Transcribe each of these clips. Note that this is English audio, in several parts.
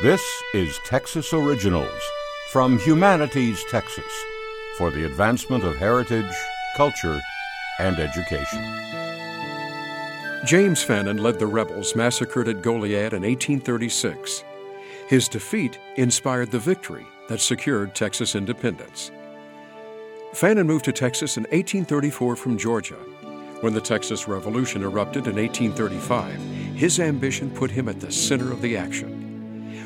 This is Texas Originals from Humanities Texas for the advancement of heritage, culture, and education. James Fannin led the rebels massacred at Goliad in 1836. His defeat inspired the victory that secured Texas independence. Fannin moved to Texas in 1834 from Georgia. When the Texas Revolution erupted in 1835, his ambition put him at the center of the action.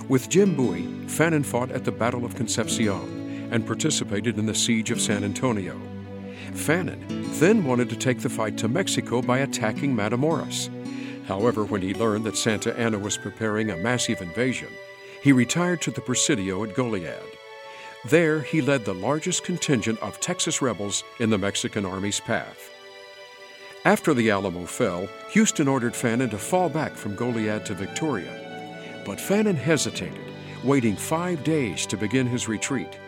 With Jim Bowie, Fannin fought at the Battle of Concepcion and participated in the Siege of San Antonio. Fannin then wanted to take the fight to Mexico by attacking Matamoros. However, when he learned that Santa Anna was preparing a massive invasion, he retired to the Presidio at Goliad. There, he led the largest contingent of Texas rebels in the Mexican Army's path. After the Alamo fell, Houston ordered Fannin to fall back from Goliad to Victoria but Fannin hesitated, waiting five days to begin his retreat.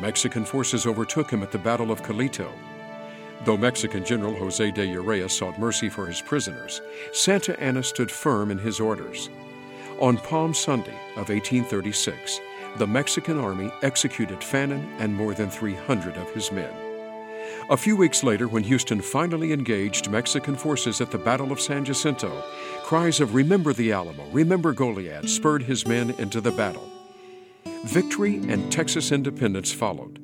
Mexican forces overtook him at the Battle of Coleto. Though Mexican General Jose de Urrea sought mercy for his prisoners, Santa Anna stood firm in his orders. On Palm Sunday of 1836, the Mexican army executed Fannin and more than 300 of his men. A few weeks later, when Houston finally engaged Mexican forces at the Battle of San Jacinto, cries of Remember the Alamo, Remember Goliad spurred his men into the battle. Victory and Texas independence followed,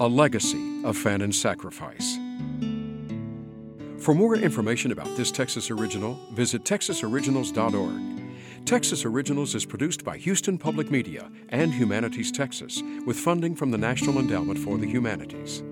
a legacy of Fannin's sacrifice. For more information about this Texas Original, visit texasoriginals.org. Texas Originals is produced by Houston Public Media and Humanities Texas with funding from the National Endowment for the Humanities.